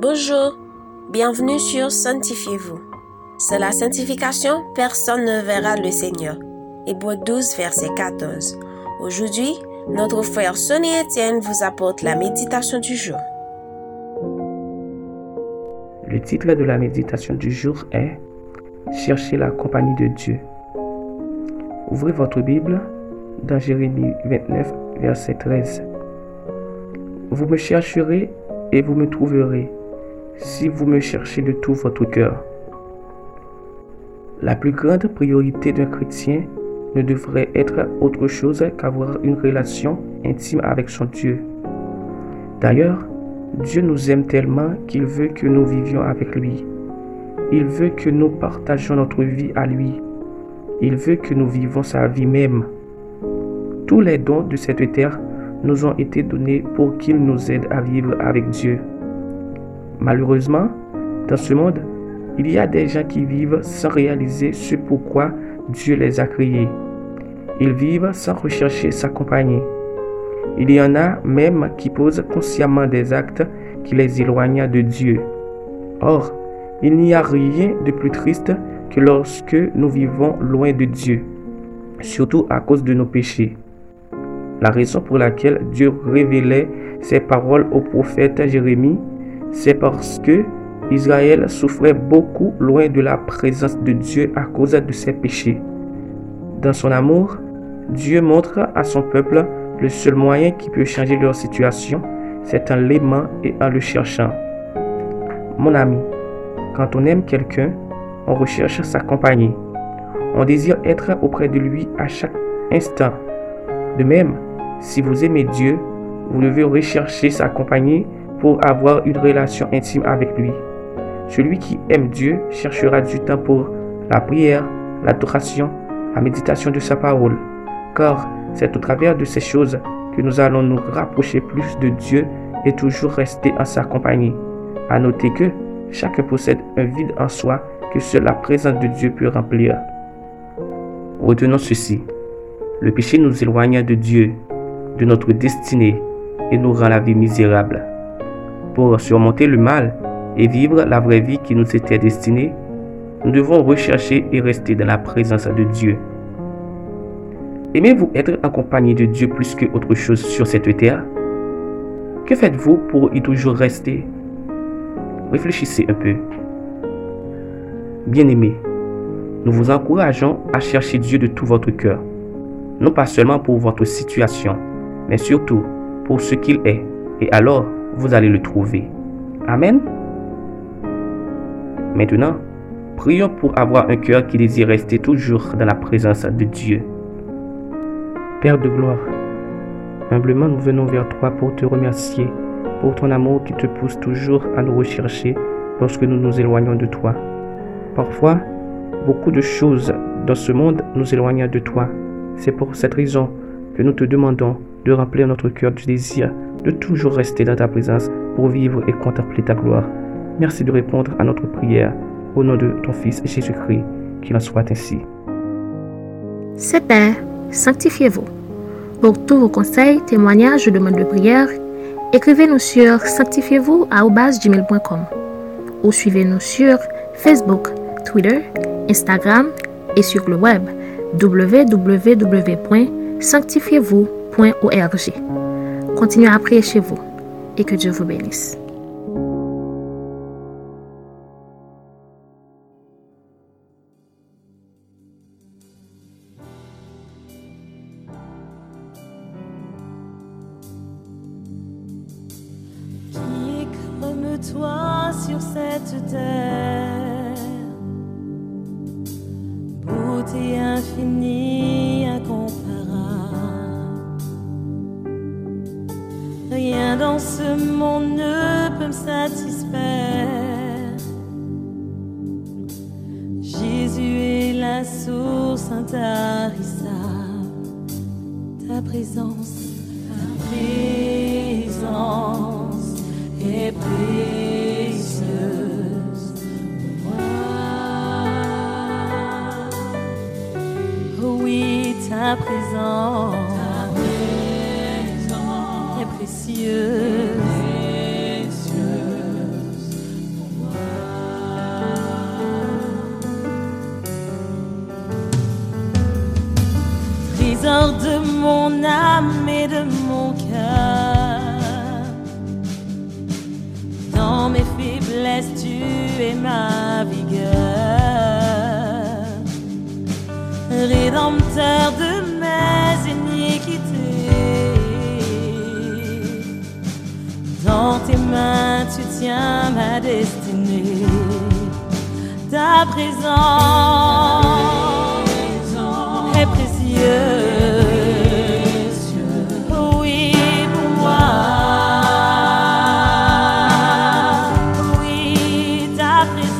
Bonjour, bienvenue sur Sanctifiez-vous. C'est la sanctification, personne ne verra le Seigneur. Hébreu 12, verset 14. Aujourd'hui, notre frère Sonny Etienne vous apporte la méditation du jour. Le titre de la méditation du jour est Chercher la compagnie de Dieu. Ouvrez votre Bible dans Jérémie 29, verset 13. Vous me chercherez et vous me trouverez si vous me cherchez de tout votre cœur. La plus grande priorité d'un chrétien ne devrait être autre chose qu'avoir une relation intime avec son Dieu. D'ailleurs, Dieu nous aime tellement qu'il veut que nous vivions avec lui. Il veut que nous partagions notre vie à lui. Il veut que nous vivons sa vie même. Tous les dons de cette terre nous ont été donnés pour qu'il nous aide à vivre avec Dieu. Malheureusement, dans ce monde, il y a des gens qui vivent sans réaliser ce pourquoi Dieu les a créés. Ils vivent sans rechercher sa compagnie. Il y en a même qui posent consciemment des actes qui les éloignent de Dieu. Or, il n'y a rien de plus triste que lorsque nous vivons loin de Dieu, surtout à cause de nos péchés. La raison pour laquelle Dieu révélait ses paroles au prophète Jérémie, c'est parce que Israël souffrait beaucoup loin de la présence de Dieu à cause de ses péchés. Dans son amour, Dieu montre à son peuple le seul moyen qui peut changer leur situation, c'est en l'aimant et en le cherchant. Mon ami, quand on aime quelqu'un, on recherche sa compagnie. On désire être auprès de lui à chaque instant. De même, si vous aimez Dieu, vous devez rechercher sa compagnie pour avoir une relation intime avec lui. Celui qui aime Dieu cherchera du temps pour la prière, l'adoration, la méditation de sa parole car c'est au travers de ces choses que nous allons nous rapprocher plus de Dieu et toujours rester en sa compagnie. À noter que chacun possède un vide en soi que seule la présence de Dieu peut remplir. Retenons ceci. Le péché nous éloigne de Dieu, de notre destinée et nous rend la vie misérable. Pour surmonter le mal et vivre la vraie vie qui nous était destinée, nous devons rechercher et rester dans la présence de Dieu. Aimez-vous être accompagné de Dieu plus que autre chose sur cette terre? Que faites-vous pour y toujours rester? Réfléchissez un peu. Bien-aimés, nous vous encourageons à chercher Dieu de tout votre cœur, non pas seulement pour votre situation, mais surtout pour ce qu'il est, et alors vous allez le trouver. Amen. Maintenant, prions pour avoir un cœur qui désire rester toujours dans la présence de Dieu. Père de gloire, humblement nous venons vers toi pour te remercier pour ton amour qui te pousse toujours à nous rechercher lorsque nous nous éloignons de toi. Parfois, beaucoup de choses dans ce monde nous éloignent de toi. C'est pour cette raison que nous te demandons de remplir notre cœur du désir de toujours rester dans ta présence pour vivre et contempler ta gloire. Merci de répondre à notre prière au nom de ton Fils Jésus-Christ, qu'il en soit ainsi. C'était Sanctifiez-vous. Pour tous vos conseils, témoignages demandes de prière, écrivez-nous sur sanctifiez-vous ou suivez-nous sur Facebook, Twitter, Instagram et sur le web www.sanctifiez-vous.org. Continuez à prier chez vous et que Dieu vous bénisse. toi sur cette terre? Beauté infinie, ce monde ne peut me satisfaire. Jésus est la source intarissable. Ta présence, ta présence est précieuse Oui, ta présence, précieuse. De mon âme et de mon cœur. Dans mes faiblesses, tu es ma vigueur. Rédempteur de Tu tiens ma destinée. Ta présence est précieuse. Oui, pour moi. Oui, ta présence.